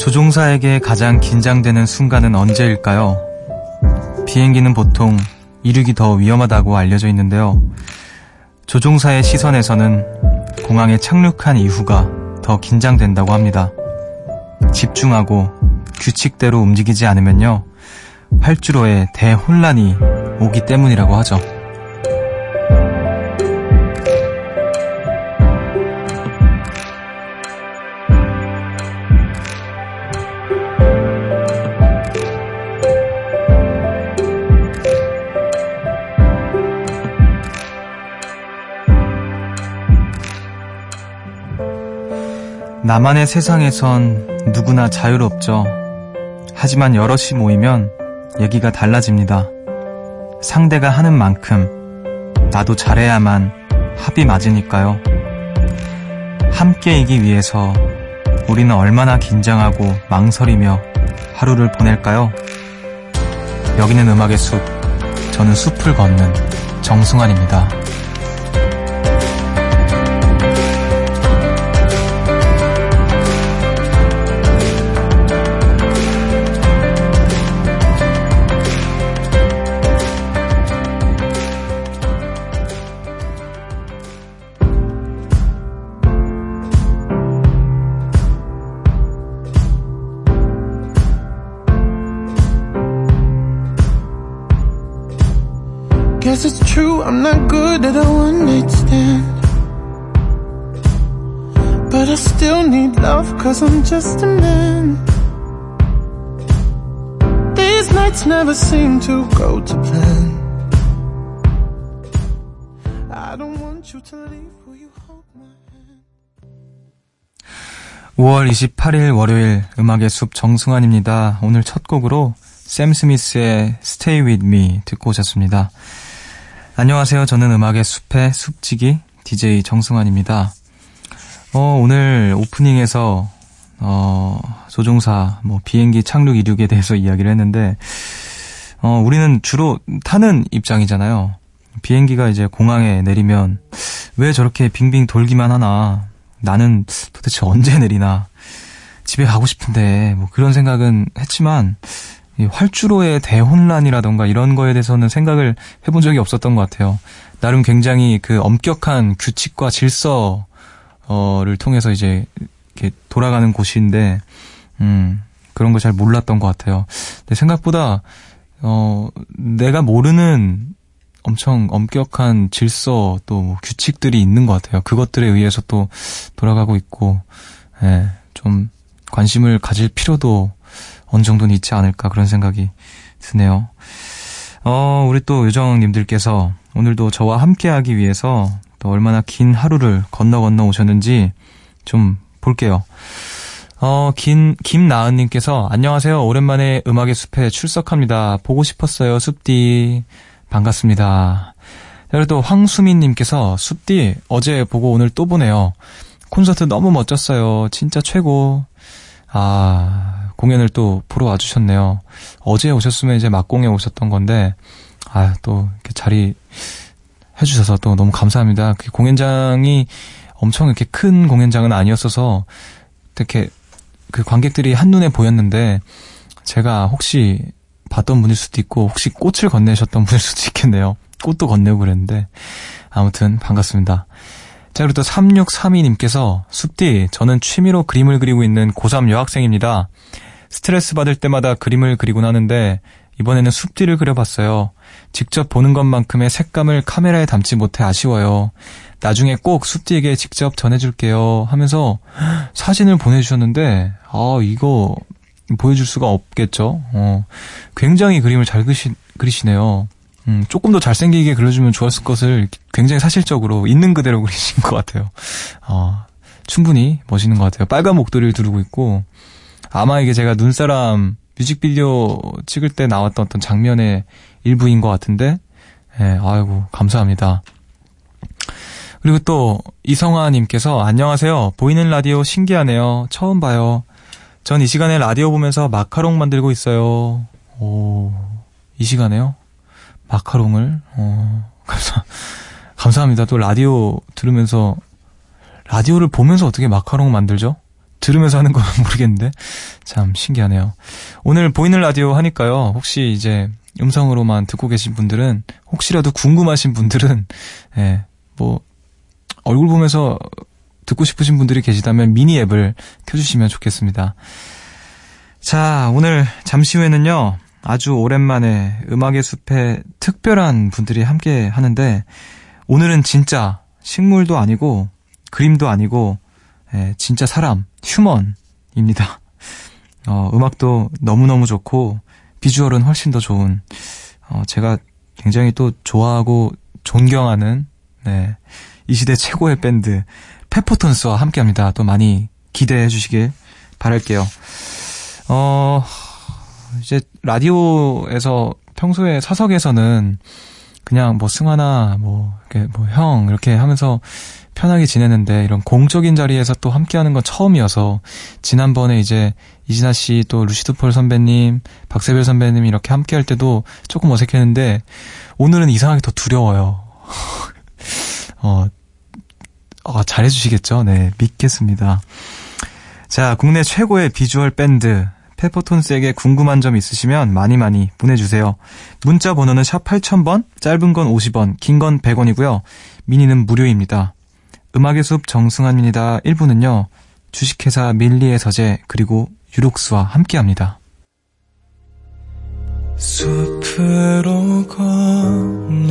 조종사에게 가장 긴장되는 순간은 언제일까요? 비행기는 보통 이륙이 더 위험하다고 알려져 있는데요. 조종사의 시선에서는 공항에 착륙한 이후가 더 긴장된다고 합니다. 집중하고 규칙대로 움직이지 않으면요. 활주로에 대혼란이 오기 때문이라고 하죠. 나만의 세상에선 누구나 자유롭죠. 하지만 여럿이 모이면 얘기가 달라집니다. 상대가 하는 만큼 나도 잘해야만 합이 맞으니까요. 함께이기 위해서 우리는 얼마나 긴장하고 망설이며 하루를 보낼까요? 여기는 음악의 숲. 저는 숲을 걷는 정승환입니다. Just a man. These nights never seem to go to plan. I don't want you to leave, will you hold my hand? 5월 28일 월요일 음악의 숲 정승환입니다. 오늘 첫 곡으로 샘 스미스의 Stay With Me 듣고 오셨습니다. 안녕하세요. 저는 음악의 숲의 숲지기 DJ 정승환입니다. 어, 오늘 오프닝에서 어, 조종사 뭐 비행기 착륙 이륙에 대해서 이야기를 했는데 어, 우리는 주로 타는 입장이잖아요. 비행기가 이제 공항에 내리면 왜 저렇게 빙빙 돌기만 하나 나는 도대체 언제 내리나 집에 가고 싶은데 뭐 그런 생각은 했지만 이 활주로의 대혼란이라던가 이런 거에 대해서는 생각을 해본 적이 없었던 것 같아요. 나름 굉장히 그 엄격한 규칙과 질서 를 통해서 이제 이렇게 돌아가는 곳인데, 음, 그런 걸 잘 몰랐던 것 같아요. 근데 생각보다, 어, 내가 모르는 엄청 엄격한 질서 또 뭐 규칙들이 있는 것 같아요. 그것들에 의해서 또 돌아가고 있고, 예, 좀 관심을 가질 필요도 어느 정도는 있지 않을까 그런 생각이 드네요. 어, 우리 또 요정님들께서 오늘도 저와 함께 하기 위해서 또 얼마나 긴 하루를 건너 건너 오셨는지 좀 볼게요. 어, 긴, 김나은님께서 안녕하세요. 오랜만에 음악의 숲에 출석합니다. 보고 싶었어요. 숲디. 반갑습니다. 또 황수민님께서 숲디 어제 보고 오늘 또 보네요. 콘서트 너무 멋졌어요. 진짜 최고. 아, 공연을 또 보러 와주셨네요. 어제 오셨으면 이제 막공에 오셨던 건데, 아, 또 이렇게 자리 해주셔서 또 너무 감사합니다. 그 공연장이 엄청 이렇게 큰 공연장은 아니었어서, 이렇게 그 관객들이 한눈에 보였는데, 제가 혹시 봤던 분일 수도 있고, 혹시 꽃을 건네셨던 분일 수도 있겠네요. 꽃도 건네고 그랬는데, 아무튼 반갑습니다. 자, 그리고 또 3632님께서 숲디, 저는 취미로 그림을 그리고 있는 고3 여학생입니다. 스트레스 받을 때마다 그림을 그리곤 하는데 이번에는 숲디를 그려봤어요. 직접 보는 것만큼의 색감을 카메라에 담지 못해 아쉬워요. 나중에 꼭 숲디에게 직접 전해줄게요. 하면서 사진을 보내주셨는데, 아, 이거 보여줄 수가 없겠죠. 어, 굉장히 그림을 잘 그시, 그리시네요. 음, 조금 더 잘생기게 그려주면 좋았을 것을 굉장히 사실적으로 있는 그대로 그리신 것 같아요. 어, 충분히 멋있는 것 같아요. 빨간 목도리를 두르고 있고, 아마 이게 제가 눈사람 뮤직비디오 찍을 때 나왔던 어떤 장면의 일부인 것 같은데, 예, 아이고, 감사합니다. 그리고 또, 이성아님께서, 안녕하세요. 보이는 라디오 신기하네요. 처음 봐요. 전 이 시간에 라디오 보면서 마카롱 만들고 있어요. 오, 이 시간에요? 마카롱을, 어, 감사, 감사합니다. 또 라디오 들으면서, 라디오를 보면서 어떻게 마카롱 만들죠? 들으면서 하는 건 모르겠는데 참 신기하네요. 오늘 보이는 라디오 하니까요. 혹시 이제 음성으로만 듣고 계신 분들은 혹시라도 궁금하신 분들은 예, 뭐 얼굴 보면서 듣고 싶으신 분들이 계시다면 미니 앱을 켜주시면 좋겠습니다. 자, 오늘 잠시 후에는요, 아주 오랜만에 음악의 숲에 특별한 분들이 함께 하는데, 오늘은 진짜 식물도 아니고, 그림도 아니고, 예, 진짜 사람, 휴먼입니다. 어, 음악도 너무너무 좋고, 비주얼은 훨씬 더 좋은, 어, 제가 굉장히 또 좋아하고 존경하는, 네, 이 시대 최고의 밴드, 페퍼톤스와 함께 합니다. 또 많이 기대해 주시길 바랄게요. 어, 이제 라디오에서 평소에 사석에서는 그냥 뭐 승환아, 뭐, 이렇게 뭐 형, 이렇게 하면서 편하게 지내는데 이런 공적인 자리에서 또 함께 하는 건 처음이어서 지난번에 이제 이진아 씨 또 루시드 폴 선배님, 박세별 선배님 이렇게 함께 할 때도 조금 어색했는데 오늘은 이상하게 더 두려워요. 어, 어, 잘해주시겠죠? 네, 믿겠습니다. 자, 국내 최고의 비주얼 밴드, 페퍼톤스에게 궁금한 점 있으시면 많이 많이 보내주세요. 문자 번호는 샵 8000번, 짧은 건 50원, 긴 건 100원이고요. 미니는 무료입니다. 음악의 숲 정승환입니다. 1부는요, 주식회사 밀리의 서재, 그리고 유록스와 함께 합니다. 숲으로 걷는다.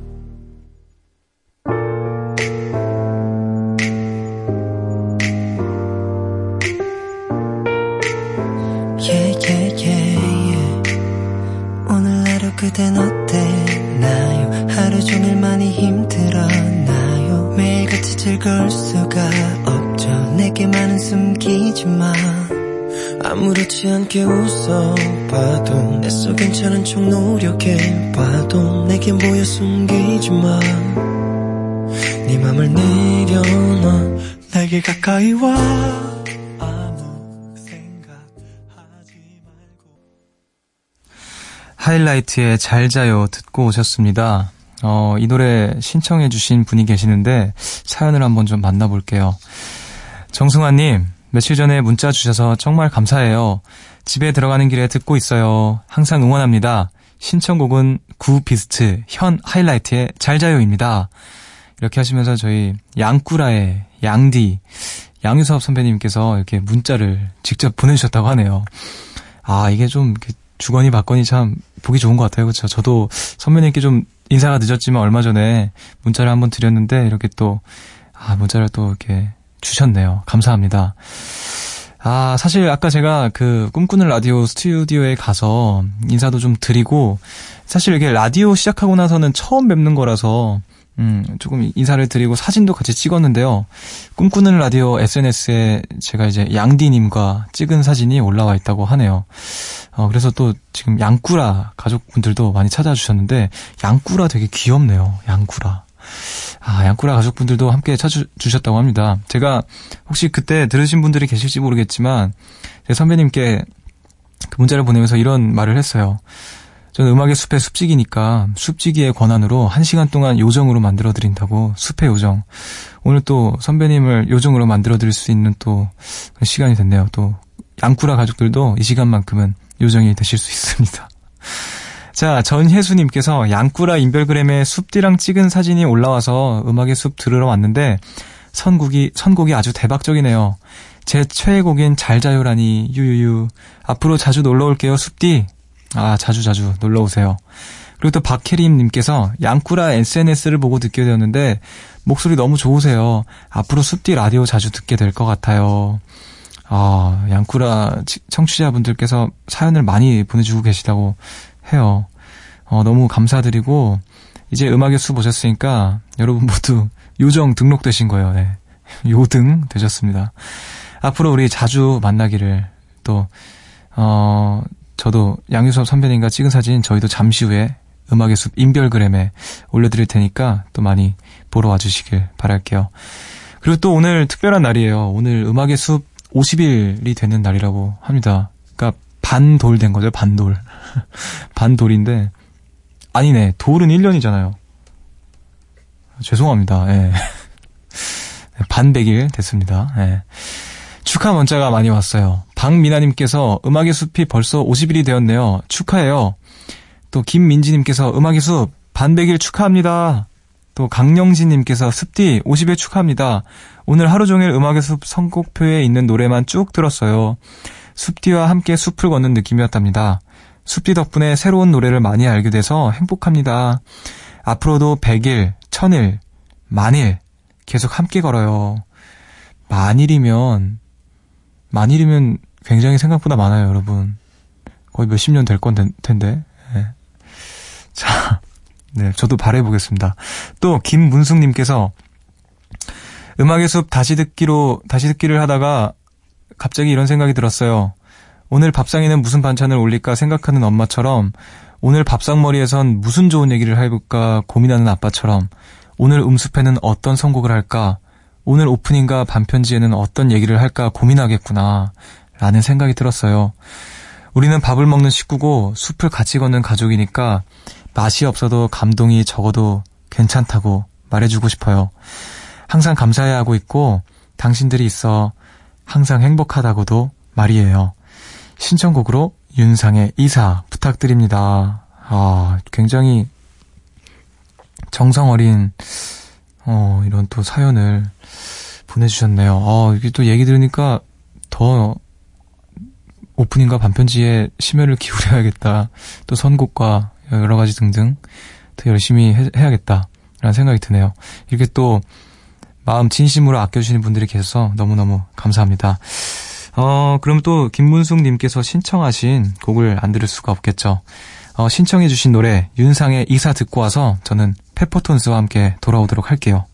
그댄 어때나요? 하루 종일 많이 힘들었나요? 매일같이 즐거울 수가 없죠. 내게만은 숨기지마 아무렇지 않게 웃어봐도 애써 괜찮은 척 노력해봐도 내게 보여 숨기지마 네 맘을 내려놔. 내게 가까이 와 하이라이트의 잘 자요 듣고 오셨습니다. 어, 이 노래 신청해 주신 분이 계시는데 사연을 한번 좀 만나볼게요. 정승환님, 며칠 전에 문자 주셔서 정말 감사해요. 집에 들어가는 길에 듣고 있어요. 항상 응원합니다. 신청곡은 구비스트 현 하이라이트의 잘 자요입니다. 이렇게 하시면서 저희 양꾸라의 양디 양유섭 선배님께서 이렇게 문자를 직접 보내주셨다고 하네요. 아 이게 좀 주거니 받거니 참 보기 좋은 것 같아요. 그렇죠? 저도 선배님께 좀 인사가 늦었지만 얼마 전에 문자를 한번 드렸는데 이렇게 또 아, 문자를 또 이렇게 주셨네요. 감사합니다. 아, 사실 아까 제가 그 꿈꾸는 라디오 스튜디오에 가서 인사도 좀 드리고 사실 이게 라디오 시작하고 나서는 처음 뵙는 거라서 음, 조금 인사를 드리고 사진도 같이 찍었는데요. 꿈꾸는 라디오 SNS에 제가 이제 양디님과 찍은 사진이 올라와 있다고 하네요. 어, 그래서 또 지금 양꾸라 가족분들도 많이 찾아주셨는데, 양꾸라 되게 귀엽네요. 양꾸라. 아, 양꾸라 가족분들도 함께 찾아주셨다고 합니다. 제가 혹시 그때 들으신 분들이 계실지 모르겠지만, 제 선배님께 그 문자를 보내면서 이런 말을 했어요. 저는 음악의 숲의 숲지기니까 숲지기의 권한으로 한 시간 동안 요정으로 만들어 드린다고 숲의 요정. 오늘 또 선배님을 요정으로 만들어 드릴 수 있는 또 시간이 됐네요. 또 양쿠라 가족들도 이 시간만큼은 요정이 되실 수 있습니다. 자, 전혜수님께서 양꾸라 인별그램에 숲디랑 찍은 사진이 올라와서 음악의 숲 들으러 왔는데 선곡이 선곡이 아주 대박적이네요. 제 최애곡인 잘 자요라니 유유유. 앞으로 자주 놀러 올게요 숲디. 아, 자주 자주 놀러 오세요. 그리고 또 박혜림님께서 양꾸라 SNS를 보고 듣게 되었는데 목소리 너무 좋으세요. 앞으로 숲디 라디오 자주 듣게 될 것 같아요. 아, 양꾸라 청취자분들께서 사연을 많이 보내주고 계시다고 해요. 어, 너무 감사드리고 이제 음악의 숲 오셨으니까 여러분 모두 요정 등록되신 거예요. 네. 요등 되셨습니다. 앞으로 우리 자주 만나기를 또, 어, 저도 양유섭 선배님과 찍은 사진 저희도 잠시 후에 음악의 숲 인별그램에 올려드릴 테니까 또 많이 보러 와주시길 바랄게요. 그리고 또 오늘 특별한 날이에요. 오늘 음악의 숲 50일이 되는 날이라고 합니다. 그러니까 반돌 된 거죠, 반돌. 반돌인데, 아니네, 돌은 1년이잖아요. 죄송합니다, 예. 반백일 됐습니다. 예. 축하 문자가 많이 왔어요. 박미나님께서 음악의 숲이 벌써 50일이 되었네요. 축하해요. 또 김민지님께서 음악의 숲 반백일 축하합니다. 또 강영진님께서 습디 50일 축하합니다. 오늘 하루 종일 음악의 숲 선곡표에 있는 노래만 쭉 들었어요. 숲디와 함께 숲을 걷는 느낌이었답니다. 숲디 덕분에 새로운 노래를 많이 알게 돼서 행복합니다. 앞으로도 100일, 1000일, 만일 계속 함께 걸어요. 만일이면 만일이면 굉장히 생각보다 많아요, 여러분. 거의 몇십 년 될 건 텐데. 네. 자, 네, 저도 바래보겠습니다. 또 김문숙님께서 음악의 숲 다시 듣기로 다시 듣기를 하다가 갑자기 이런 생각이 들었어요. 오늘 밥상에는 무슨 반찬을 올릴까 생각하는 엄마처럼 오늘 밥상머리에선 무슨 좋은 얘기를 해볼까 고민하는 아빠처럼 오늘 음습회는 어떤 선곡을 할까 오늘 오프닝과 반편지에는 어떤 얘기를 할까 고민하겠구나 라는 생각이 들었어요. 우리는 밥을 먹는 식구고 숲을 같이 걷는 가족이니까 맛이 없어도 감동이 적어도 괜찮다고 말해주고 싶어요. 항상 감사해 하고 있고 당신들이 있어 항상 행복하다고도 말이에요. 신청곡으로 윤상의 이사 부탁드립니다. 아, 굉장히 정성 어린 어, 이런 또 사연을 보내주셨네요. 어, 이게 또 얘기 들으니까 더 오프닝과 반편지에 심혈을 기울여야겠다. 또 선곡과 여러 가지 등등 더 열심히 해, 해야겠다. 라는 생각이 드네요. 이렇게 또 마음 진심으로 아껴주시는 분들이 계셔서 너무너무 감사합니다. 어, 그럼 또 김문숙님께서 신청하신 곡을 안 들을 수가 없겠죠. 어, 신청해주신 노래 윤상의 이사 듣고 와서 저는 페퍼톤스와 함께 돌아오도록 할게요.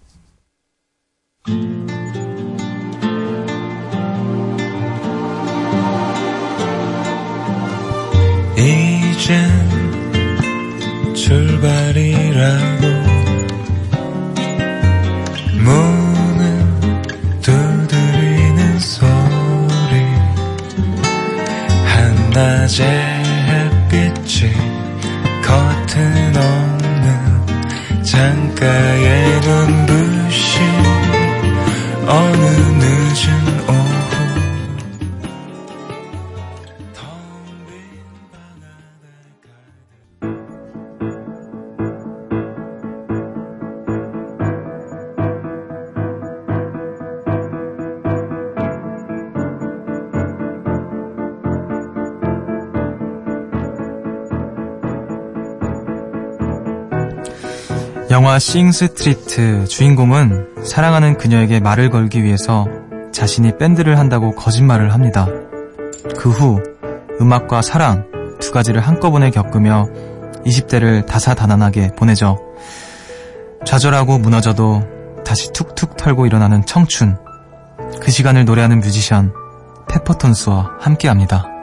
이젠 출발이라고. 문을 두드리는 소리. 한낮의 햇빛이 커튼 없는 창가에 눈부신 어느 늦은 영화 Sing Street 주인공은 사랑하는 그녀에게 말을 걸기 위해서 자신이 밴드를 한다고 거짓말을 합니다. 그 후 음악과 사랑 두 가지를 한꺼번에 겪으며 20대를 다사다난하게 보내죠. 좌절하고 무너져도 다시 툭툭 털고 일어나는 청춘. 그 시간을 노래하는 뮤지션 페퍼톤스와 함께합니다.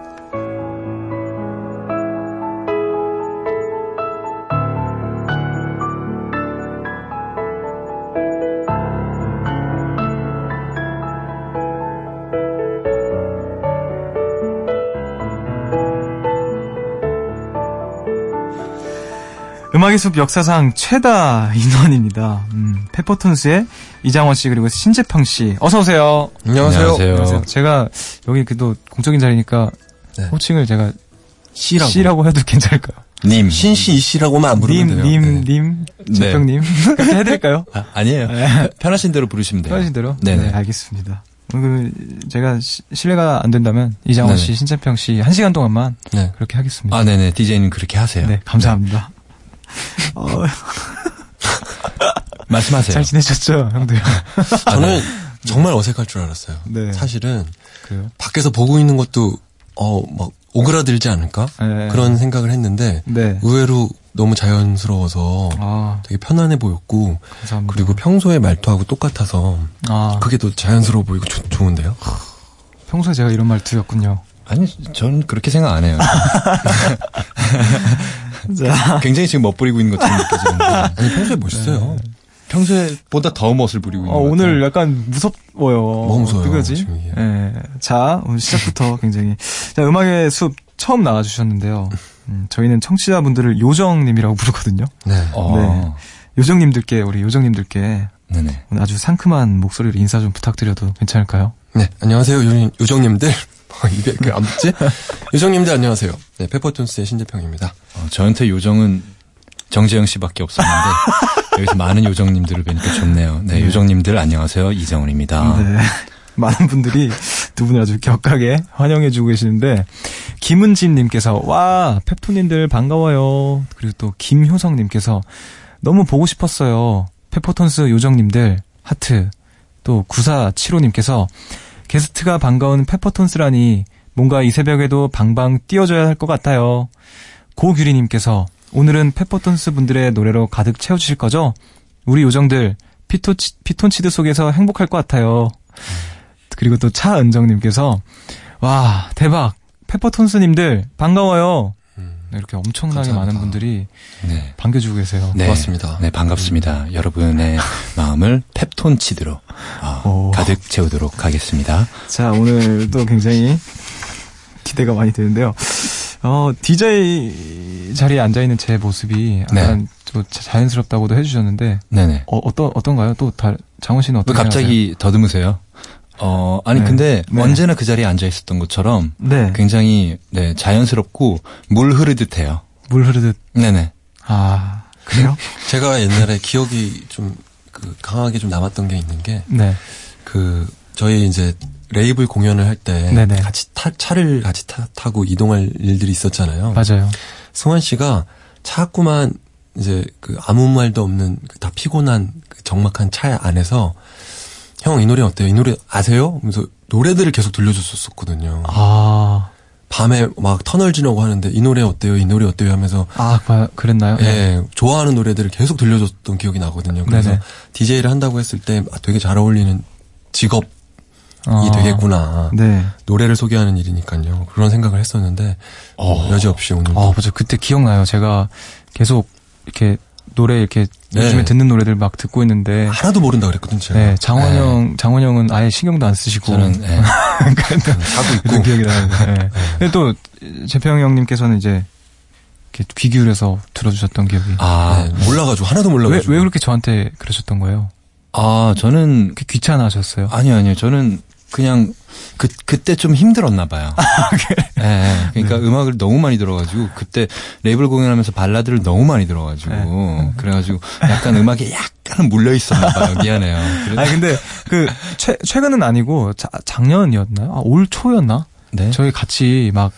음악의 숲 역사상 최다 인원입니다. 음, 페퍼톤스의 이장원 씨 그리고 신재평 씨 어서 오세요. 안녕하세요. 제가 여기 그래도 공적인 자리니까 네. 호칭을 제가 씨라고. 씨라고 해도 괜찮을까요? 님. 신씨 이씨라고만 안 부르면 님, 돼요. 님, 네. 님, 네. 재평님 그렇게 해드릴까요? 아, 아니에요. 편하신 대로 부르시면 돼요. 편하신 대로? 네네. 네, 알겠습니다. 그 제가 시- 실례가 안 된다면 이장원 네네. 씨, 신재평 씨 한 시간 동안만 네. 그렇게 하겠습니다. 아, 네네. DJ님 그렇게 하세요. 네, 감사합니다. 어, 말씀하세요. 잘 지내셨죠, 형들? 저는 정말 어색할 줄 알았어요. 네. 사실은 그래요? 밖에서 보고 있는 것도 어막 오그라들지 않을까 네. 그런 생각을 했는데 네. 의외로 너무 자연스러워서 아, 되게 편안해 보였고 감사합니다. 그리고 평소에 말투하고 똑같아서 아, 그게 더 자연스러워 보이고 좋- 좋은데요. 평소에 제가 이런 말투였군요. 아니, 저는 그렇게 생각 안 해요. 자, 굉장히 지금 멋부리고 있는 것처럼 느껴지는데. 아니, 평소에 멋있어요. 평소에 보다 더 멋을 부리고 있는 어, 것 오늘 같아요. 약간 무섭워요. 뭐 무서워요, 이게. 예. 자, 오늘 시작부터 굉장히. 자, 음악의 숲 처음 나와 주셨는데요. 음, 저희는 청취자분들을 요정님이라고 부르거든요. 네. 어, 요정님들께, 우리 요정님들께 네네. 오늘 아주 상큼한 목소리로 인사 좀 부탁드려도 괜찮을까요? 네, 안녕하세요, 요, 요정님들. 어, 입에 그안 붙지? 요정님들 안녕하세요. 네, 페퍼톤스의 신재평입니다. 어, 저한테 요정은 정재영 씨밖에 없었는데 여기서 많은 요정님들을 뵈니까 좋네요. 네, 요정님들 안녕하세요. 이정훈입니다. 네. 많은 분들이 두 분을 아주 격하게 환영해주고 계시는데, 김은진님께서, 와, 페프님들 반가워요. 그리고 또 김효성님께서, 너무 보고 싶었어요. 페퍼톤스 요정님들, 하트. 또 9475님께서, 게스트가 반가운 페퍼톤스라니, 뭔가 이 새벽에도 방방 뛰어줘야 할 것 같아요. 고규리님께서, 오늘은 페퍼톤스 분들의 노래로 가득 채워주실 거죠? 우리 요정들, 피토치, 피톤치드 속에서 행복할 것 같아요. 그리고 또 차은정님께서 와 대박 페퍼톤스님들 반가워요. 네, 이렇게 엄청나게 감사합니다. 많은 분들이 네. 반겨주고 계세요. 네, 고맙습니다. 네, 반갑습니다. 여러분의 마음을 펩톤치드로 어, 오. 가득 채우도록 하겠습니다. 자 오늘도 굉장히 기대가 많이 되는데요. 어 DJ 자리에 앉아 있는 제 모습이 약간 좀 자- 자연스럽다고도 해주셨는데 네네. 어, 어떤 어떤가요? 또 다, 장원 씨는 왜 어떻게 갑자기 더듬으세요? 어, 아니, 네. 근데 네. 언제나 그 자리에 앉아 있었던 것처럼? 네. 굉장히, 네, 자연스럽고 물 흐르듯 해요. 물 흐르듯 네네. 아 그래요? 제가 옛날에 기억이 좀, 그, 강하게 좀 남았던 게 있는 게, 네. 그, 저희 이제, 레이블 공연을 할 때. 같이 타, 차를 같이 타, 타고 이동할 일들이 있었잖아요. 맞아요. 승환 씨가 자꾸만 이제 그 아무 말도 없는 그다 피곤한 그 적막한 차 안에서 형 이 노래 어때요? 이 노래 아세요? 하면서 노래들을 계속 들려줬었거든요. 아. 밤에 막 터널 지나고 하는데 이 노래 어때요? 이 노래 어때요? 하면서 아, 그- 그랬나요? 예, 좋아하는 노래들을 계속 들려줬던 기억이 나거든요. 그래서 네네. DJ를 한다고 했을 때 아, 되게 잘 어울리는 직업 이 어. 되겠구나. 네. 노래를 소개하는 일이니까요. 그런 생각을 했었는데 어, 여지없이 오늘 아, 맞아. 그때 기억나요. 제가 계속 이렇게 노래 이렇게 네. 요즘에 듣는 노래들 막 듣고 있는데 하나도 모른다 그랬거든 제가. 네, 장원영, 장원영은 아예 신경도 안 쓰시고 저는, 네. 자고 있고 기억이 나는데. 네. 근데 또 재평 형님께서는 이제 이렇게 귀 기울여서 들어주셨던 기억이. 아, 네, 몰라가지고 하나도 왜, 몰라가지고. 왜 그렇게 저한테 그러셨던 거예요? 아, 저는, 귀찮아하셨어요? 아니요, 아니요. 저는 그냥, 그, 그때 좀 힘들었나 봐요. 예, 예. 그러니까 음악을 너무 많이 들어가지고, 그때 레이블 공연하면서 발라드를 너무 많이 들어가지고, 네. 그래가지고, 약간 음악에 약간은 물려 있었나 봐요. 미안해요. 그래- 아니, 근데 그, 최, 최근은 아니고 자, 작년이었나요? 아, 올 초였나? 네. 저희 같이 막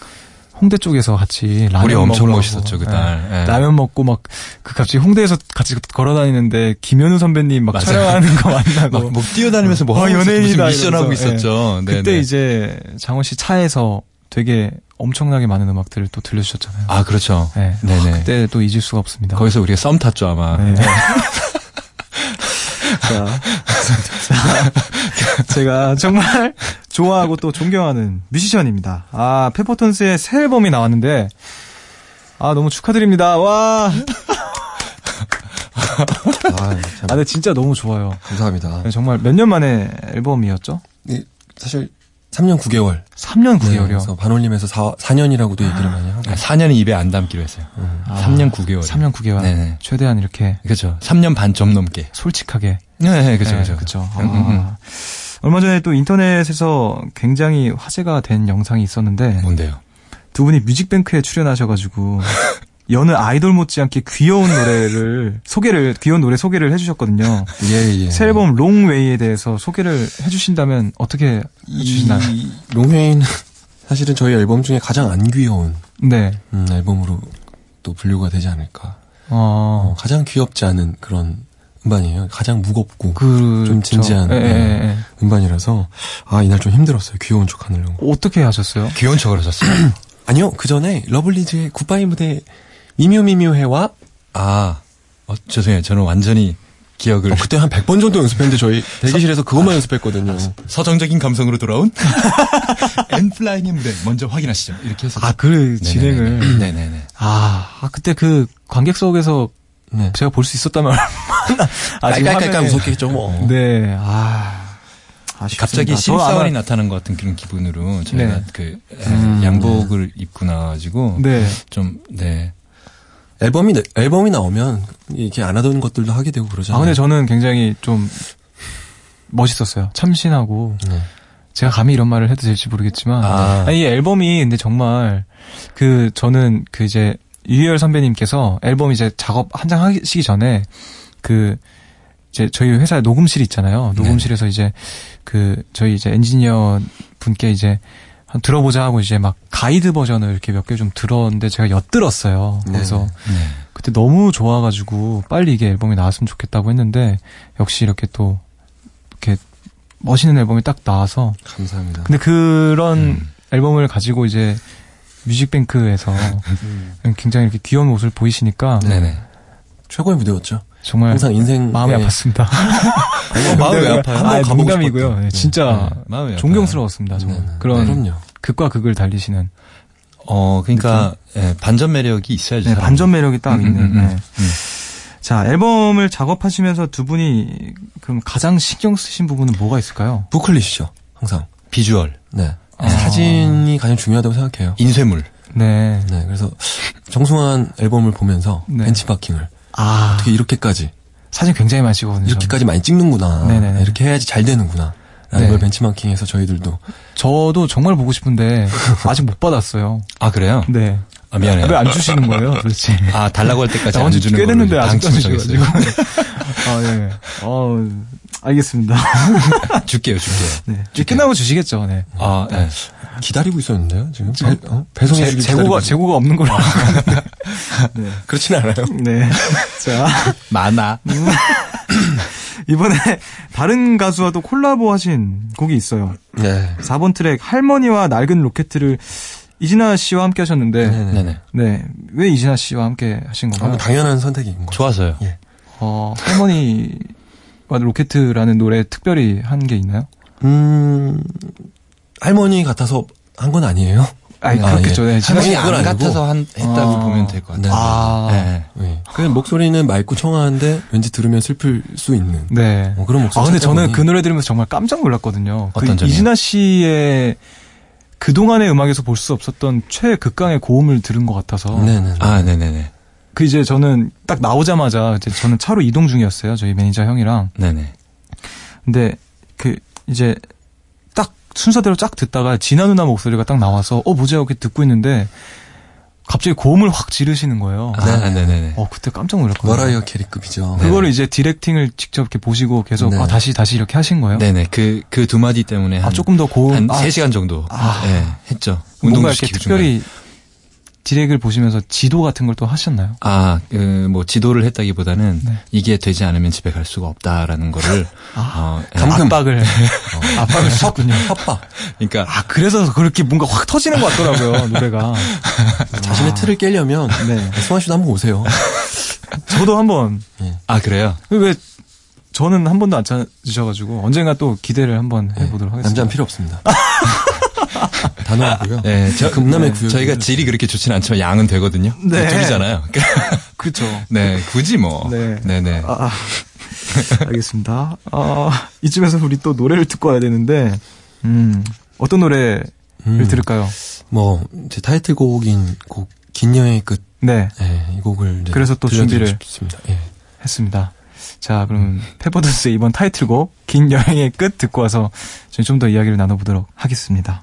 홍대 쪽에서 같이 라면 우리 엄청 멋있었죠, 그날. 예. 예. 라면 먹고 막 그 갑자기 홍대에서 같이 걸어 다니는데 김현우 선배님 막 맞아요. 촬영하는 거 만나고 막, 뭐 뛰어다니면서 뭐 어, 연예인이다 무슨 미션 하고 이러면서, 있었죠. 네, 그때 네. 이제 장원 씨 차에서 되게 엄청나게 많은 음악들을 또 들려주셨잖아요. 아, 그렇죠. 네. 네네. 그때 또 잊을 수가 없습니다. 거기서 우리가 썸 탔죠, 아마. 네. 자, 자, 제가 정말 좋아하고 또 존경하는 뮤지션입니다. 아, 페퍼톤스의 새 앨범이 나왔는데, 아, 너무 축하드립니다. 와. 아, 참, 아, 근데 진짜 너무 좋아요. 감사합니다. 네, 정말 몇 년 만에 앨범이었죠? 네, 사실 3년 9개월. 3년 9개월이요. 그래서 반올림에서 4, 4년이라고도 얘기를 많이 하고. 4년은 입에 안 담기로 했어요. 음. 아, 3년 9개월. 3년 9개월. 네네. 최대한 이렇게 그죠. 3년 반 좀 넘게. 솔직하게. 네, 네, 그죠, 네, 그죠. 그쵸. 음, 음, 음. 아, 얼마 전에 또 인터넷에서 굉장히 화제가 된 영상이 있었는데, 뭔데요? 두 분이 뮤직뱅크에 출연하셔가지고 여느 아이돌 못지않게 귀여운 노래를 소개를 귀여운 노래 소개를 해주셨거든요. 예, 예. 새 앨범 롱웨이에 대해서 소개를 해주신다면 어떻게 해주시나요? 이 롱웨이는 사실은 저희 앨범 중에 가장 안 귀여운 네. 음, 앨범으로 또 분류가 되지 않을까. 어, 어, 가장 귀엽지 않은 그런 음반이에요. 가장 무겁고 그 좀 진지한, 예, 예, 네. 예. 음반이라서 아 이날 좀 힘들었어요. 귀여운 척 하느라고. 어떻게 하셨어요? 귀여운 척을 하셨어요. 아니요 그 전에 러블리즈의 굿바이 무대 미묘미묘해와 아, 어, 죄송해요. 저는 완전히 기억을 어, 그때 한 100번 정도 연습했는데 저희 대기실에서 그것만 연습했거든요. 서정적인 감성으로 돌아온 엔플라잉의 무대 먼저 확인하시죠. 이렇게 해서 아, 그 진행을. 네네네. 아, 아, 그때 그 관객석에서 네. 제가 볼 수 있었다면 깔깔깔깔 무섭겠죠, 뭐. 네, 아. 아쉽습니다. 갑자기 아마- 나타난 것 같은 그런 기분으로 저희가 네. 그 에, 음, 양복을 입고 나와가지고 네. 좀 네. 앨범이, 나- 앨범이 나오면 이렇게 안 하던 것들도 하게 되고 그러잖아요. 아, 근데 저는 굉장히 좀 멋있었어요. 참신하고. 네. 제가 감히 이런 말을 해도 될지 모르겠지만. 아. 아니, 이 앨범이 근데 정말 그 저는 그 이제 유희열 선배님께서 앨범 이제 작업 한 장 하시기 전에 그 이제 저희 회사에 녹음실이 있잖아요. 녹음실에서 이제 그 저희 이제 엔지니어 분께 이제 한 들어보자 하고 이제 막 가이드 버전을 이렇게 몇 개 좀 들었는데 제가 엿들었어요. 네. 그래서 네. 그때 너무 좋아가지고 빨리 이게 앨범이 나왔으면 좋겠다고 했는데 역시 이렇게 또 이렇게 멋있는 앨범이 딱 나와서 감사합니다. 근데 그런 음. 앨범을 가지고 이제 뮤직뱅크에서 굉장히 이렇게 귀여운 모습을 보이시니까 네네. 최고의 무대였죠. 정말 항상 인생 마음이 아팠습니다. 아니, 마음이 아파요? 아, 농담이고요. 네, 진짜 네, 마음이 아파요. 존경스러웠습니다. 정말 네, 네. 그런 그럼요. 극과 극을 달리시는 어 그러니까 예, 반전 매력이 있어야죠. 네. 반전 매력이 딱 음, 있는. 음, 음, 네. 음. 자 앨범을 작업하시면서 두 분이 그럼 가장 신경 쓰신 부분은 뭐가 있을까요? 부클릿이죠. 항상. 비주얼, 네. 아. 사진이 가장 중요하다고 생각해요. 인쇄물. 네. 네. 그래서 정승환 앨범을 보면서 네. 벤치마킹을 아 어떻게 이렇게까지 사진 굉장히 많이 찍거든요. 이렇게까지 많이 찍는구나. 네네네. 이렇게 해야지 잘 되는구나. 라는 네. 걸 벤치마킹해서 저희들도 저도 정말 보고 싶은데 아직 못 받았어요. 아 그래요? 네. 아 미안해요. 왜 안 주시는 거예요, 도대체? 아 달라고 할 때까지 안 주는 꽤 걸로 됐는데 아직도 안 주셔가지고. 정했어요. 아, 예. 어, 알겠습니다. 줄게요, 줄게요. 네. 이제 끝나고 주시겠죠, 네. 아, 네. 기다리고 있었는데요. 지금 배, 어? 배송해 재, 주길 재고가, 재고가 없는 걸로. 네. 그렇진 않아요. 네. 자, 많아. 이번에 다른 가수와도 콜라보 하신 곡이 있어요. 네. 4번 트랙 할머니와 낡은 로켓을 이진아 씨와 함께 하셨는데, 네네. 네네. 네. 왜 이진아 씨와 함께 하신 아, 건가요? 뭐 당연한 선택인 거죠. 좋아서요. 예. 어, 할머니와 로켓이라는 노래 특별히 한 게 있나요? 음, 할머니 같아서 한 건 아니에요. 아니, 아, 그렇겠죠. 네, 진아 할머니 씨. 안. 같아서 한, 했다고 아. 보면 될 것 같아요. 아. 네. 네. 그냥 목소리는 맑고 청아한데 왠지 들으면 슬플 수 있는 네. 어, 그런 목소리. 아, 근데 저는 보니 그 노래 들으면서 정말 깜짝 놀랐거든요. 그 어떤 점이요? 이진아 씨의 그동안의 음악에서 볼 수 없었던 최극강의 고음을 들은 것 같아서. 네네. 아, 네네네. 그 이제 저는 딱 나오자마자 이제 저는 차로 이동 중이었어요. 저희 매니저 형이랑. 네네. 근데 그 이제 딱 순서대로 쫙 듣다가 진아 누나 목소리가 딱 나와서 어 뭐지 하고 이렇게 듣고 있는데 갑자기 고음을 확 지르시는 거예요. 아, 네네네. 어 그때 깜짝 놀랐거든요. 머라이어 캐리급이죠. 그거를 이제 directing을 직접 이렇게 보시고 계속 네. 아 다시 다시 이렇게 하신 거예요? 네네. 그, 그 두 마디 때문에 한, 아 조금 더 고음 한 아, 3시간 정도. 아. 네, 했죠. 이렇게 시키고 특별히 디렉을 보시면서 지도 같은 걸 또 하셨나요? 아, 그, 뭐, 지도를 했다기보다는 네. 이게 되지 않으면 집에 갈 수가 없다라는 거를, 어, 예. 압박을 압박을 주셨군요. 협박. 그러니까, 아 그래서 그렇게 뭔가 확 터지는 것 같더라고요 노래가. 자신의 틀을 깨려면 네. 승환 씨도 한번 오세요. 저도 한번 아, 그래요? 왜 저는 한 번도 안 찾으셔가지고 언젠가 또 기대를 한번 해보도록 하겠습니다. 남자는 필요 없습니다. 단호하고요. 네, 저, 금남의 네, 구역. 저희가 질이 그렇게 좋진 않지만 양은 되거든요. 네. 둘이잖아요. 그렇죠. 네, 굳이 뭐. 네. 네 네. 아, 아, 알겠습니다. 아, 이쯤에서 우리 또 노래를 듣고 와야 되는데, 음, 어떤 노래를 음, 들을까요? 뭐, 제 타이틀곡인 곡, 긴 여행의 끝. 네, 예, 이 곡을 그래서 또 준비를- 싶습니다. 예. 했습니다. 자, 그럼 페퍼던스의 이번 타이틀곡, 긴 여행의 끝 듣고 와서 저희 좀 더 이야기를 나눠보도록 하겠습니다.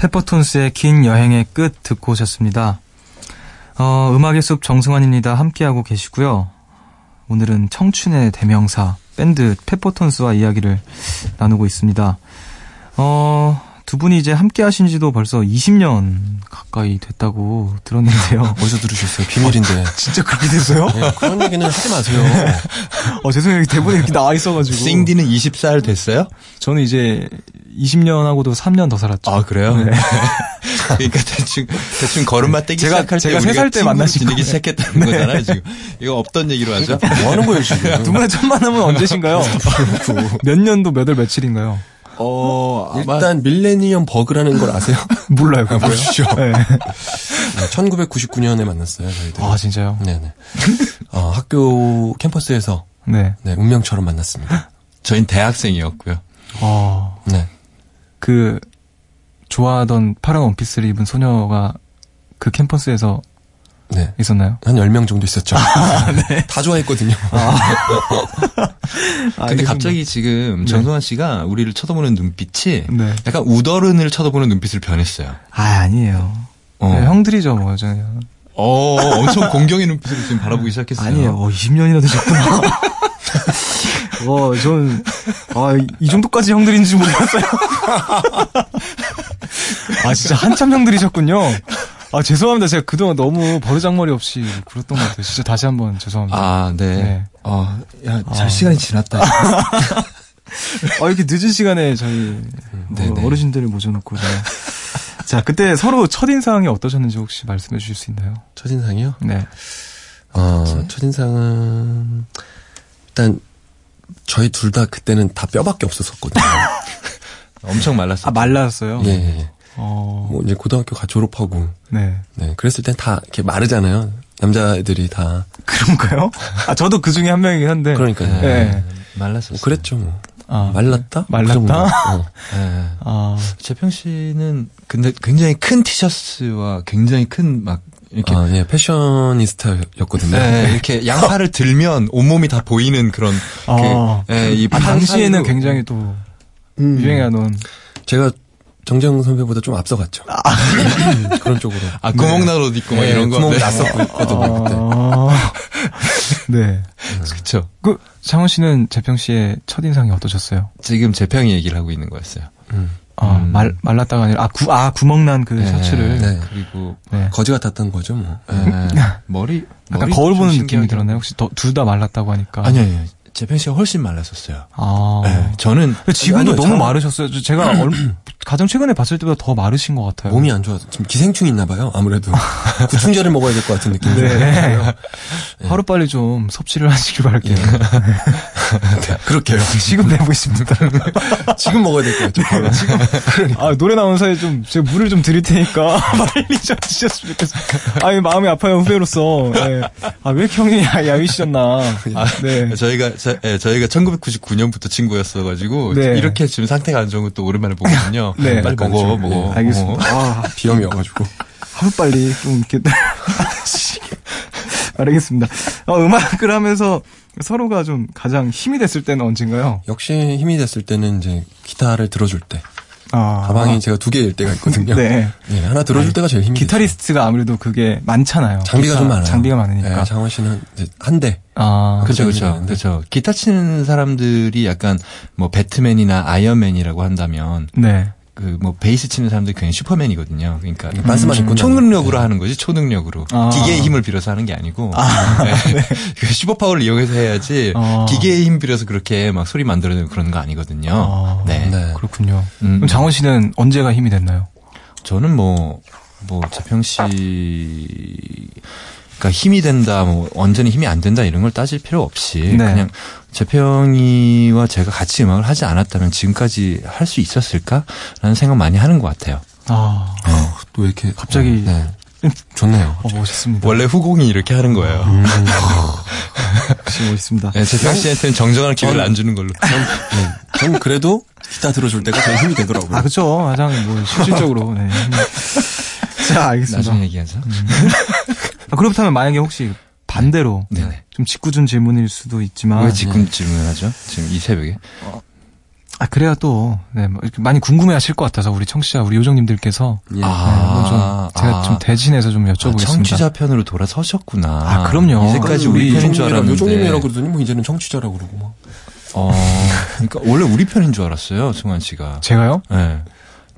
페퍼톤스의 긴 여행의 끝 듣고 오셨습니다. 어, 음악의 숲 정승환입니다. 함께하고 계시고요. 오늘은 청춘의 대명사 밴드 페퍼톤스와 이야기를 나누고 있습니다. 어, 두 분이 이제 함께 하신 지도 벌써 20년 가까이 됐다고 들었는데요. 어디서 들으셨어요? 비밀인데. 진짜 그렇게 됐어요? 네, 그런 얘기는 하지 마세요. 어, 죄송해요. 대본에 이렇게 나와 있어가지고. 싱디는 20살 됐어요? 저는 이제 20년하고도 3년 더 살았죠. 아 그래요? 네. 그러니까 대충 대충 걸음마 떼기 제가- 시작할 제가 때 세살 우리가 때 친구로 만나신 거예요. 시작했다는 거잖아요 지금 이거 없던 얘기로 하죠? 뭐 하는 거예요, 지금? 두 분의 첫 만남은 언제신가요? 몇 년도 몇 월 며칠인가요? 어 일단 밀레니엄 버그라는 걸 아세요? 몰라요. 그거요? 모르시죠? 네. 1999년에 만났어요, 저희들. 아, 진짜요? 네네. 어, 학교 캠퍼스에서 네. 네, 운명처럼 만났습니다. 저희는 대학생이었고요. 어, 네. 그, 좋아하던 파란 원피스를 입은 소녀가 그 캠퍼스에서 네. 있었나요? 한 10명 정도 있었죠. 다 좋아했거든요. 근데 갑자기 지금 정성환 씨가 우리를 쳐다보는 눈빛이 네. 약간 우더른을 쳐다보는 눈빛으로 변했어요. 아, 아니에요. 어. 네, 형들이죠, 뭐, 저는. 어, 엄청 공경의 눈빛으로 지금 바라보기 시작했어요. 아니에요. 어, 20년이나 되셨구나. 와, 전, 아, 이- 이 정도까지 형들인지 몰랐어요. 아, 진짜 한참 형들이셨군요. 아, 죄송합니다. 제가 그동안 너무 버르장머리 없이 그랬던 것 같아요. 진짜 다시 한번 죄송합니다. 아, 네. 네. 어, 야, 잘 아. 시간이 지났다. 아, 이렇게 늦은 시간에 저희 네네. 어, 어르신들을 모셔놓고. 제가. 자, 그때 서로 첫인상이 어떠셨는지 혹시 말씀해 주실 수 있나요? 첫인상이요? 네. 어, 첫인상은, 일단, 저희 둘 다 그때는 다 뼈밖에 없었었거든요. 엄청 말랐어. 아, 말랐어요? 예, 예, 예. 어, 뭐, 이제 고등학교 가 졸업하고, 네. 네, 그랬을 땐 다 이렇게 마르잖아요. 남자애들이 다. 그런가요? 아, 저도 그 중에 한 명이긴 한데. 그러니까요. 네. 말랐었어. 뭐 그랬죠, 뭐. 아, 말랐다? 말랐다? 그. 어. 네. 아, 재평 씨는 근데 굉장히 큰 티셔츠와 굉장히 큰 막 이렇게 아, 예, 패셔니스타였거든요. 네, 이렇게 양팔을 들면 온몸이 다 보이는 그런 아. 그, 예, 이 아, 팔 당시에는 굉장히 또 음. 유행하던. 제가 정재영 선배보다 좀 앞서갔죠. 그런 쪽으로. 아 구멍 난 옷 입고 막 예, 이런 거 구멍 네. 났었거든요, 그때. 아, 네. 그렇죠. 그, 장원 씨는 재평 씨의 첫 인상이 어떠셨어요? 지금 재평이 얘기를 하고 있는 거였어요. 음. 아, 음. 말, 말랐다가 아니라, 아, 구, 아, 구멍 난그 셔츠를. 네. 그리고 네. 거지 같았던 거죠, 뭐. 예, 머리 약간 머리 거울 좀 보는 신기하게 느낌이 들었나요? 혹시 둘 다 말랐다고 하니까. 아니요, 아니요. 재평 씨가 훨씬 말랐었어요. 아. 예, 저는 지금도 아니요, 너무 저- 마르셨어요. 저- 제가 얼, 가장 최근에 봤을 때보다 더 마르신 것 같아요. 몸이 안 좋아서. 지금 기생충 있나 봐요, 아무래도. 구충제를 먹어야 될 것 같은 느낌이 네. 들어요. 하루 빨리 좀 섭취를 하시길 바랄게요. 그렇게요. 지금 내고 있습니다. 지금 먹어야 될 것 같아요. 지금. 아, 노래 나오는 사이에 좀, 제가 물을 좀 드릴 테니까, 빨리 좀 드셨으면 좋겠어요. 아, 마음이 아파요, 후배로서. 네. 아, 왜 이렇게 형이 야- 야위시셨나. 네. 저희가 저, 예, 저희가 1999년부터 친구였어가지고 네. 이렇게 지금 상태가 안 좋은 것도 오랜만에 보거든요. 네. 빨리 먹어, 좀, 먹어. 예, 알겠습니다. 아, 비염이어가지고. 하루 빨리 좀 이렇게. 알겠습니다. 어, 음악을 하면서 서로가 좀 가장 힘이 됐을 때는 언젠가요? 역시 힘이 됐을 때는 이제 기타를 들어줄 때. 아. 가방이 제가 두 개일 때가 있거든요. 네. 예, 하나 들어줄 때가 제일 힘이 됐죠. 기타리스트가 아무래도 그게 많잖아요. 장비가 기타, 좀 많아요. 장비가 많으니까. 예, 장원 씨는 한 대. 아. 그렇죠, 그렇죠. 그렇죠, 그렇죠. 기타 치는 사람들이 약간 뭐 배트맨이나 아이언맨이라고 한다면 네. 그 뭐 베이스 치는 사람들이 그냥 슈퍼맨이거든요. 그러니까 반스만 입고 초능력으로 하는 거지 초능력으로 아. 기계의 힘을 빌어서 하는 게 아니고 네. 그 슈퍼 파워를 이용해서 해야지 아. 기계의 힘 빌어서 그렇게 막 소리 만들어내고 그런 거 아니거든요. 아. 네. 네. 그렇군요. 음. 그럼 장원 씨는 언제가 힘이 됐나요? 저는 뭐, 뭐, 재평 씨가 힘이 된다, 뭐, 완전히 힘이 안 된다, 이런 걸 따질 필요 없이, 네. 그냥 재평이와 제가 같이 음악을 하지 않았다면 지금까지 할 수 있었을까라는 생각 많이 하는 것 같아요. 아. 또 이렇게. 갑자기- 네. 좋네요. 어, 멋있습니다. 원래 후공이 이렇게 하는 거예요. 음. 역시 멋있습니다. 네, 재평 씨한테는 정정할 기회를 안 주는 걸로. 네. 전 그래도 기타 들어줄 때가 제일 힘이 되더라고요. 아, 그쵸. 가장 뭐, 실질적으로. 네. 자, 알겠습니다. 나중에 얘기하죠. 아, 그렇다면 만약에 혹시 반대로. 네네. 좀 짓궂은 질문일 수도 있지만. 왜 지금 질문을 하죠? 지금 이 새벽에? 아, 그래야 또, 네, 뭐 많이 궁금해 하실 것 같아서, 우리 청취자, 우리 요정님들께서. 예. 네, 한번 좀, 제가 좀 대신해서 좀 아, 여쭤보겠습니다. 청취자 편으로 돌아서셨구나. 아, 그럼요. 이제까지 우리 우리 편인 줄 요정님이라- 알았는데. 요정님이라고 그러더니 뭐 이제는 청취자라고 그러고 뭐. 어, 그러니까 원래 우리 편인 줄 알았어요, 승환 씨가. 제가요? 네.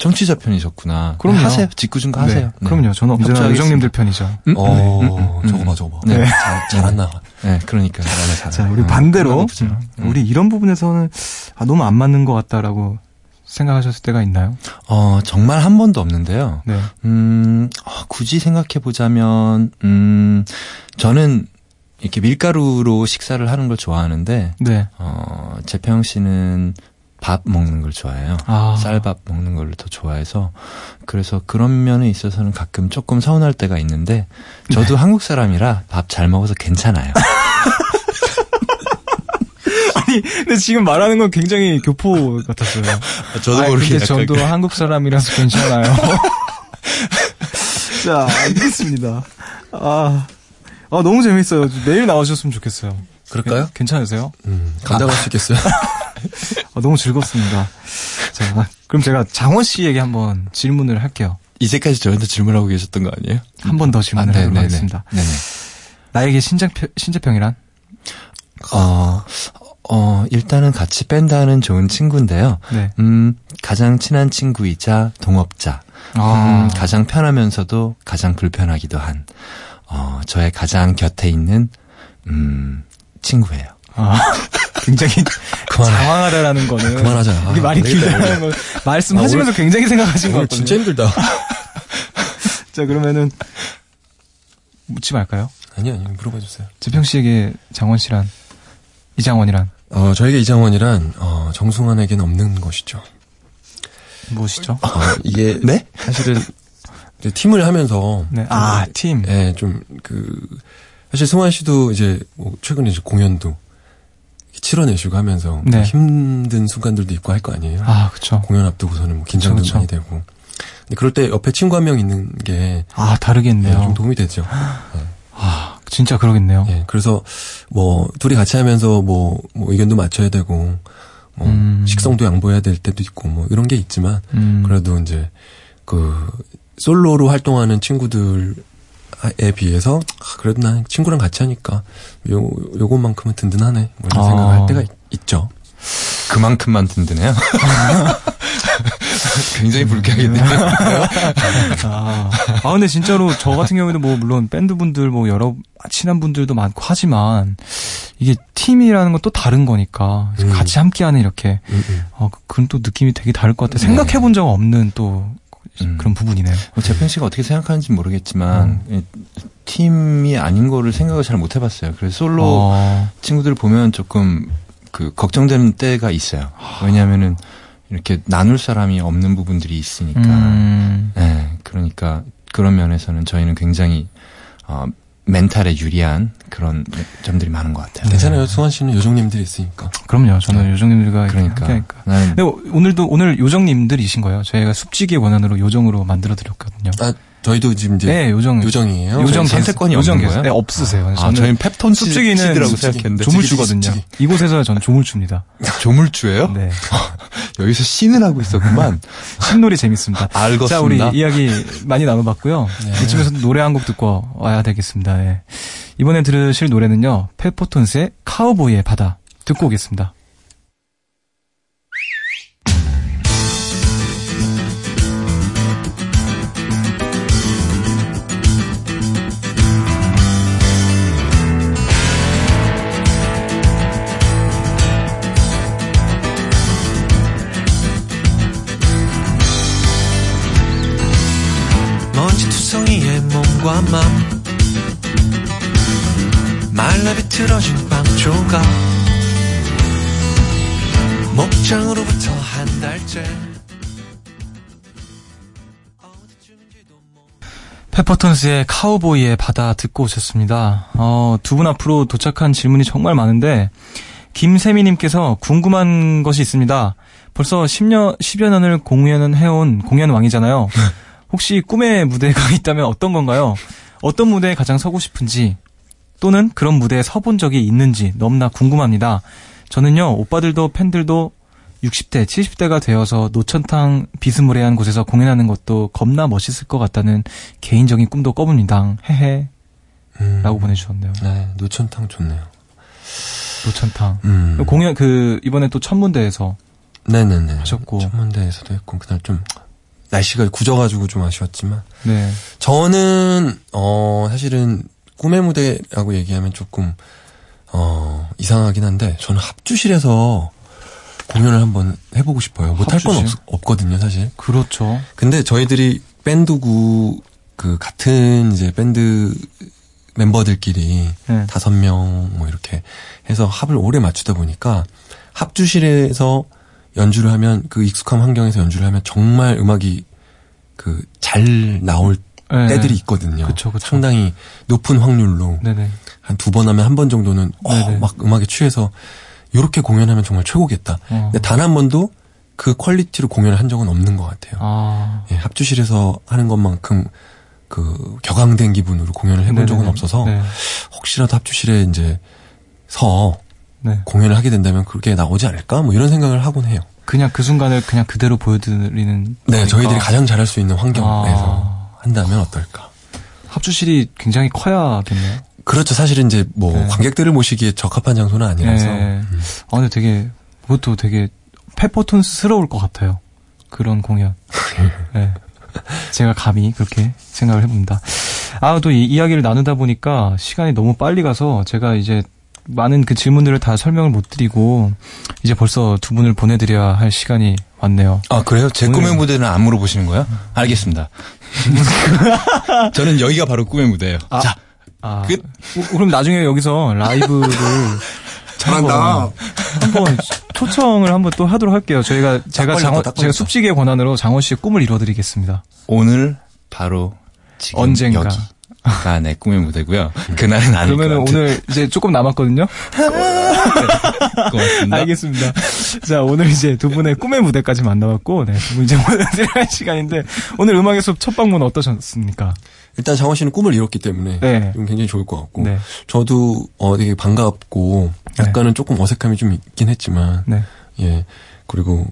청취자 편이셨구나. 그럼요. 하세요. 직구준 거 하세요. 네, 그럼요. 저는 언제나. 요정님들 편이죠. 음, 어, 네. 음, 음, 저거 음. 봐, 저거 봐. 네. 잘, 잘안 나가. 네, 그러니까. 원래 잘 자. 우리 음, 반대로. 음. 우리 이런 부분에서는, 아, 너무 안 맞는 것 같다라고 생각하셨을 때가 있나요? 어, 정말 한 번도 없는데요. 네. 음, 어, 굳이 생각해 보자면, 음, 저는 이렇게 밀가루로 식사를 하는 걸 좋아하는데, 네. 어, 재평 씨는 밥 먹는 걸 좋아해요. 아. 쌀밥 먹는 걸 더 좋아해서 그래서 그런 면에 있어서는 가끔 조금 서운할 때가 있는데 저도 한국 사람이라 밥 잘 먹어서 괜찮아요. 아니, 근데 지금 말하는 건 굉장히 교포 같았어요. 저도 아이, 모르게 근데 저도 한국 사람이라서 괜찮아요. 자, 알겠습니다. 아, 아, 너무 재밌어요. 내일 나오셨으면 좋겠어요. 그럴까요? 괜찮으세요? 음, 감당할 수 있겠어요? 아, 너무 즐겁습니다. 자, 그럼 제가 장원 씨에게 한번 질문을 할게요. 이제까지 저한테 질문하고 계셨던 거 아니에요? 한 번 더 질문을 네네네. 하도록 하겠습니다. 네네. 나에게 신재평, 신재평이란? 어, 어, 일단은 같이 밴드하는 좋은 친구인데요. 네. 음, 가장 친한 친구이자 동업자. 아, 음, 가장 편하면서도 가장 불편하기도 한, 어, 저의 가장 곁에 있는, 음, 친구예요. 아, 굉장히 그만해. 당황하다라는 거는. 그만하자. 이게 아, 말이 안 되겠다, 길다는 거 말씀하시면서 굉장히 생각하신 것 오늘 같거든요. 진짜 힘들다. 자, 그러면은 묻지 말까요? 아니, 아니, 물어봐 주세요. 재평 씨에게 장원 씨란 이장원이란 어, 저에게 이장원이란, 어, 정승환에게는 없는 것이죠. 무엇이죠? 어, 이게. 네? 사실은, 팀을 하면서. 네. 아, 팀. 예, 좀, 그, 사실 승환 씨도 이제, 뭐 최근에 이제 공연도 치러내시고 하면서 네. 힘든 순간들도 있고 할 거 아니에요. 아, 그쵸. 공연 앞두고서는 뭐 긴장도 그쵸, 그쵸. 많이 되고. 근데 그럴 때 옆에 친구 한 명 있는 게 아, 예, 다르겠네요. 좀 도움이 되죠. 아, 진짜 그러겠네요. 예, 그래서 뭐 둘이 같이 하면서 뭐, 뭐 의견도 맞춰야 되고 뭐 음. 식성도 양보해야 될 때도 있고 뭐 이런 게 있지만 음. 그래도 이제 그 솔로로 활동하는 친구들 에 비해서 아, 그래도 난 친구랑 같이 하니까 요 요것만큼은 든든하네 뭐 이런 아. 생각할 때가 있, 있죠. 그만큼만 든든해요. 굉장히 불쾌하겠네요. 아, 아, 근데 진짜로 저 같은 경우에도 뭐 물론 밴드분들 뭐 여러 친한 분들도 많고 하지만 이게 팀이라는 건 또 다른 거니까 음. 같이 함께하는 이렇게 음, 음. 어, 그- 그건 또 느낌이 되게 다를 것 같아요. 생각해 본 적 없는 또 음. 그런 부분이네요. 뭐 재평 씨가 어떻게 생각하는지 모르겠지만 이 팀이 아닌 거를 생각을 잘 못 해봤어요. 그래서 솔로 어, 친구들 보면 조금 그 걱정되는 때가 있어요. 왜냐하면은 이렇게 나눌 사람이 없는 부분들이 있으니까. 음, 네, 그러니까 그런 면에서는 저희는 굉장히 어, 멘탈에 유리한 그런 점들이 많은 것 같아요. 괜찮아요. 승환 씨는 요정님들이 있으니까. 그럼요. 저는 요정님들과 이렇게 그러니까 함께하니까. 나는 근데 오늘도 오늘 요정님들이신 거예요. 저희가 숲지기 원안으로 요정으로 만들어 드렸거든요. 아 저희도 지금 이제 네, 요정. 요정이에요. 요정 선택권이 요정 없는? 거예요? 네, 없으세요. 아, 저는 저희는 펩톤 숲지기는. 생각했는데 조물주거든요. 숲지기. 이곳에서 저는 조물주입니다. 조물주예요? 네. 여기서 신을 하고 있었구만. 신놀이 재밌습니다. 알겠습니다. 자, 우리 이야기 많이 나눠봤고요. 네. 이쯤에서 노래 한 곡 듣고 와야 되겠습니다. 예. 이번에 들으실 노래는요, 페퍼톤스의 카우보이의 바다 듣고 오겠습니다. 몸과 맘 말라 비틀어진 빵 조각 목장으로부터 한 달째 페퍼톤스의 카우보이의 바다 듣고 오셨습니다. 어, 두 분 앞으로 도착한 질문이 정말 많은데, 김세미님께서 궁금한 것이 있습니다. 벌써 10년, 10여 년을 공연은 해온 공연 왕이잖아요. 혹시 꿈의 무대가 있다면 어떤 건가요? 어떤 무대에 가장 서고 싶은지, 또는 그런 무대에 서본 적이 있는지 너무나 궁금합니다. 저는요, 오빠들도 팬들도 60대, 70대가 되어서 노천탕 비스무리한 곳에서 공연하는 것도 겁나 멋있을 것 같다는 개인적인 꿈도 꿔봅니다. 헤헤. 음. 라고 보내주셨네요. 네, 노천탕 좋네요. 노천탕. 음. 공연, 그, 이번에 또 천문대에서. 네네네. 하셨고. 천문대에서도 했고, 그날 좀, 날씨가 굳어가지고 좀 아쉬웠지만. 네. 저는, 어, 사실은, 꿈의 무대라고 얘기하면 조금, 어, 이상하긴 한데, 저는 합주실에서 공연을 한번 해보고 싶어요. 못할 건 합주실? 없, 거든요 사실. 그렇죠. 근데 저희들이 밴드구, 그, 같은 이제 밴드 멤버들끼리 네. 다섯 명뭐 이렇게 해서 합을 오래 맞추다 보니까 합주실에서 연주를 하면 그 익숙한 환경에서 연주를 하면 정말 음악이 그 잘 나올 네. 때들이 있거든요. 그쵸, 그쵸. 상당히 높은 확률로 네네. 한두 번 하면 한 번 정도는 어, 네네. 막 음악에 취해서 이렇게 공연하면 정말 최고겠다. 어. 근데 단 한 번도 그 퀄리티로 공연을 한 적은 없는 것 같아요. 아. 예, 합주실에서 하는 것만큼 그 격앙된 기분으로 공연을 해본 적은 네네네. 없어서 네. 혹시라도 합주실에 이제 서 네. 공연을 하게 된다면 그게 나오지 않을까? 뭐 이런 생각을 하곤 해요. 그냥 그 순간을 그냥 그대로 보여드리는. 네, 거니까. 저희들이 가장 잘할 수 있는 환경에서 아. 한다면 어떨까? 합주실이 굉장히 커야겠네요. 그렇죠. 사실은 이제 뭐 네. 관객들을 모시기에 적합한 장소는 아니라서 네. 음. 아, 근데 되게, 그것도 되게 페퍼톤스러울 것 같아요. 그런 공연. 네. 제가 감히 그렇게 생각을 해봅니다. 아, 또 이 이야기를 나누다 보니까 시간이 너무 빨리 가서 제가 이제 많은 그 질문들을 다 설명을 못 드리고 이제 벌써 두 분을 보내드려야 할 시간이 왔네요. 아, 그래요? 제 오늘- 꿈의 무대는 안 물어보시는 거예요? 알겠습니다. 저는 여기가 바로 꿈의 무대예요. 아. 자, 아, 끝. 뭐, 그럼 나중에 여기서 라이브를 잘한다. 한번, 초청을 한번 또 하도록 할게요. 저희가 제가 장원 딱 제가. 숲지기의 권한으로 장원 씨의 꿈을 이뤄드리겠습니다. 오늘 바로 지금 언젠가. 여기 가내 꿈의 무대고요. 그날은 아닐 것 그러면. 오늘 이제 조금 남았거든요. 고맙습니다. 알겠습니다. 자, 오늘 이제 두 분의 꿈의 무대까지 만나봤고, 네, 두 분 이제 보내드릴 시간인데, 오늘 음악의 숲 첫 방문 어떠셨습니까? 일단 장원 씨는 꿈을 이뤘기 때문에 네. 좀 굉장히 좋을 것 같고 네. 저도 어 되게 반갑고 약간은 조금 어색함이 좀 있긴 했지만 네. 예 그리고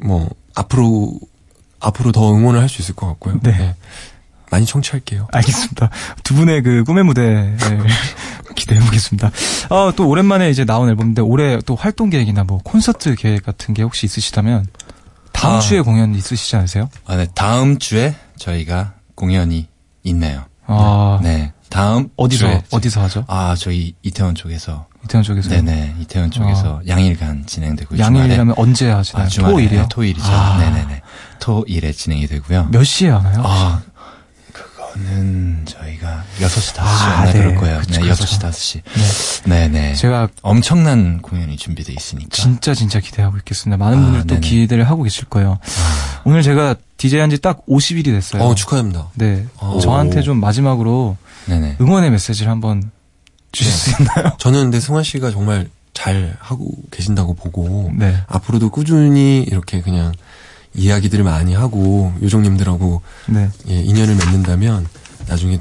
뭐 앞으로 앞으로 더 응원을 할 수 있을 것 같고요. 네. 예. 많이 청취할게요. 알겠습니다. 두 분의 그 꿈의 무대 기대해 보겠습니다. 아, 또 오랜만에 이제 나온 앨범인데 올해 또 활동 계획이나 뭐 콘서트 계획 같은 게 혹시 있으시다면 다음 아. 주에 공연 있으시지 않으세요? 아, 네, 다음 주에 저희가 공연이 있네요. 아, 네, 다음 어디서 주에 저- 어디서 하죠? 아, 저희 이태원 쪽에서 이태원 쪽에서. 네네 이태원 쪽에서 양일간 진행되고 양일이라면 언제 하시나요? 아, 토일이요? 네, 토일이죠. 아. 네네네 토일에 진행이 되고요. 몇 시에 하나요? 아, 그거는 저희가 6시, 5시 아, 아, 네. 그럴 거예요. 그쵸, 네, 그쵸. 6시, 5시. 네. 네네. 제가 엄청난 공연이 준비돼 있으니까. 진짜 진짜 기대하고 있겠습니다. 많은 아, 분들이 또 네네. 기대를 하고 계실 거예요. 오늘 제가 DJ 한지 딱 50일이 됐어요. 어 축하합니다. 네. 오. 저한테 좀 마지막으로 네네. 응원의 메시지를 한번 주실 수 있나요? 저는 근데 승환 씨가 정말 잘 하고 계신다고 보고 네. 앞으로도 꾸준히 이렇게 그냥 이야기들을 많이 하고 요정님들하고 네. 예, 인연을 맺는다면 나중에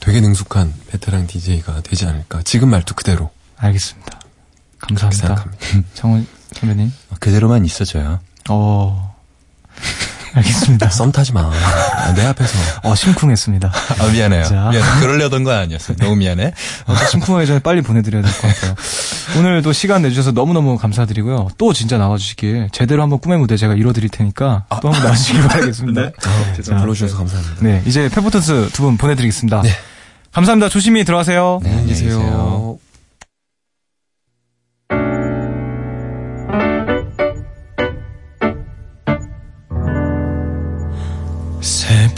되게 능숙한 베테랑 DJ가 되지 않을까. 지금 말투 그대로 알겠습니다. 감사합니다. 생각합니다. 장원 선배님. 그대로만 있어줘요. 어. 알겠습니다. 썸 타지 마. 아, 내 앞에서. 어, 심쿵했습니다. 아, 미안해요. 자. 미안해. 그러려던 건 아니었어요. 너무 미안해. 어, 또 심쿵하기 전에 빨리 보내드려야 될 것 같아요. 오늘도 시간 내주셔서 너무너무 감사드리고요. 또 진짜 나와주시길 제대로 한번 꿈의 무대 제가 이뤄드릴 테니까 또 한번 나와주시길 바라겠습니다. 아, 자, 불러주셔서 감사합니다. 네, 이제 페퍼톤스 두 분 보내드리겠습니다. 감사합니다. 조심히 들어가세요. 네, 안녕히 계세요.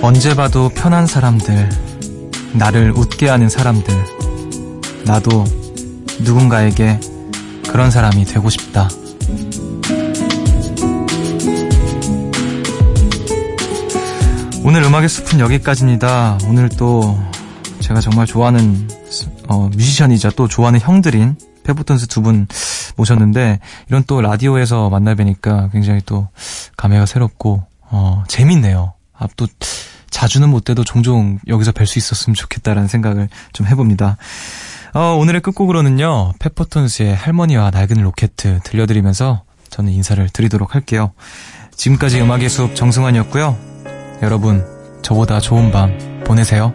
언제 봐도 편한 사람들 나를 웃게 하는 사람들 나도 누군가에게 그런 사람이 되고 싶다. 오늘 음악의 숲은 여기까지입니다. 오늘 또 제가 정말 좋아하는 어, 뮤지션이자 또 좋아하는 형들인 페퍼톤스 두 분 모셨는데 이런 또 라디오에서 만나 뵈니까 굉장히 또 감회가 새롭고 어, 재밌네요. 앞도 자주는 못 돼도 종종 여기서 뵐 수 있었으면 좋겠다라는 생각을 좀 해봅니다. 어, 오늘의 끝곡으로는요, 페퍼톤스의 할머니와 낡은 로켓 들려드리면서 저는 인사를 드리도록 할게요. 지금까지 음악의 숲 정승환이었고요. 여러분, 저보다 좋은 밤 보내세요.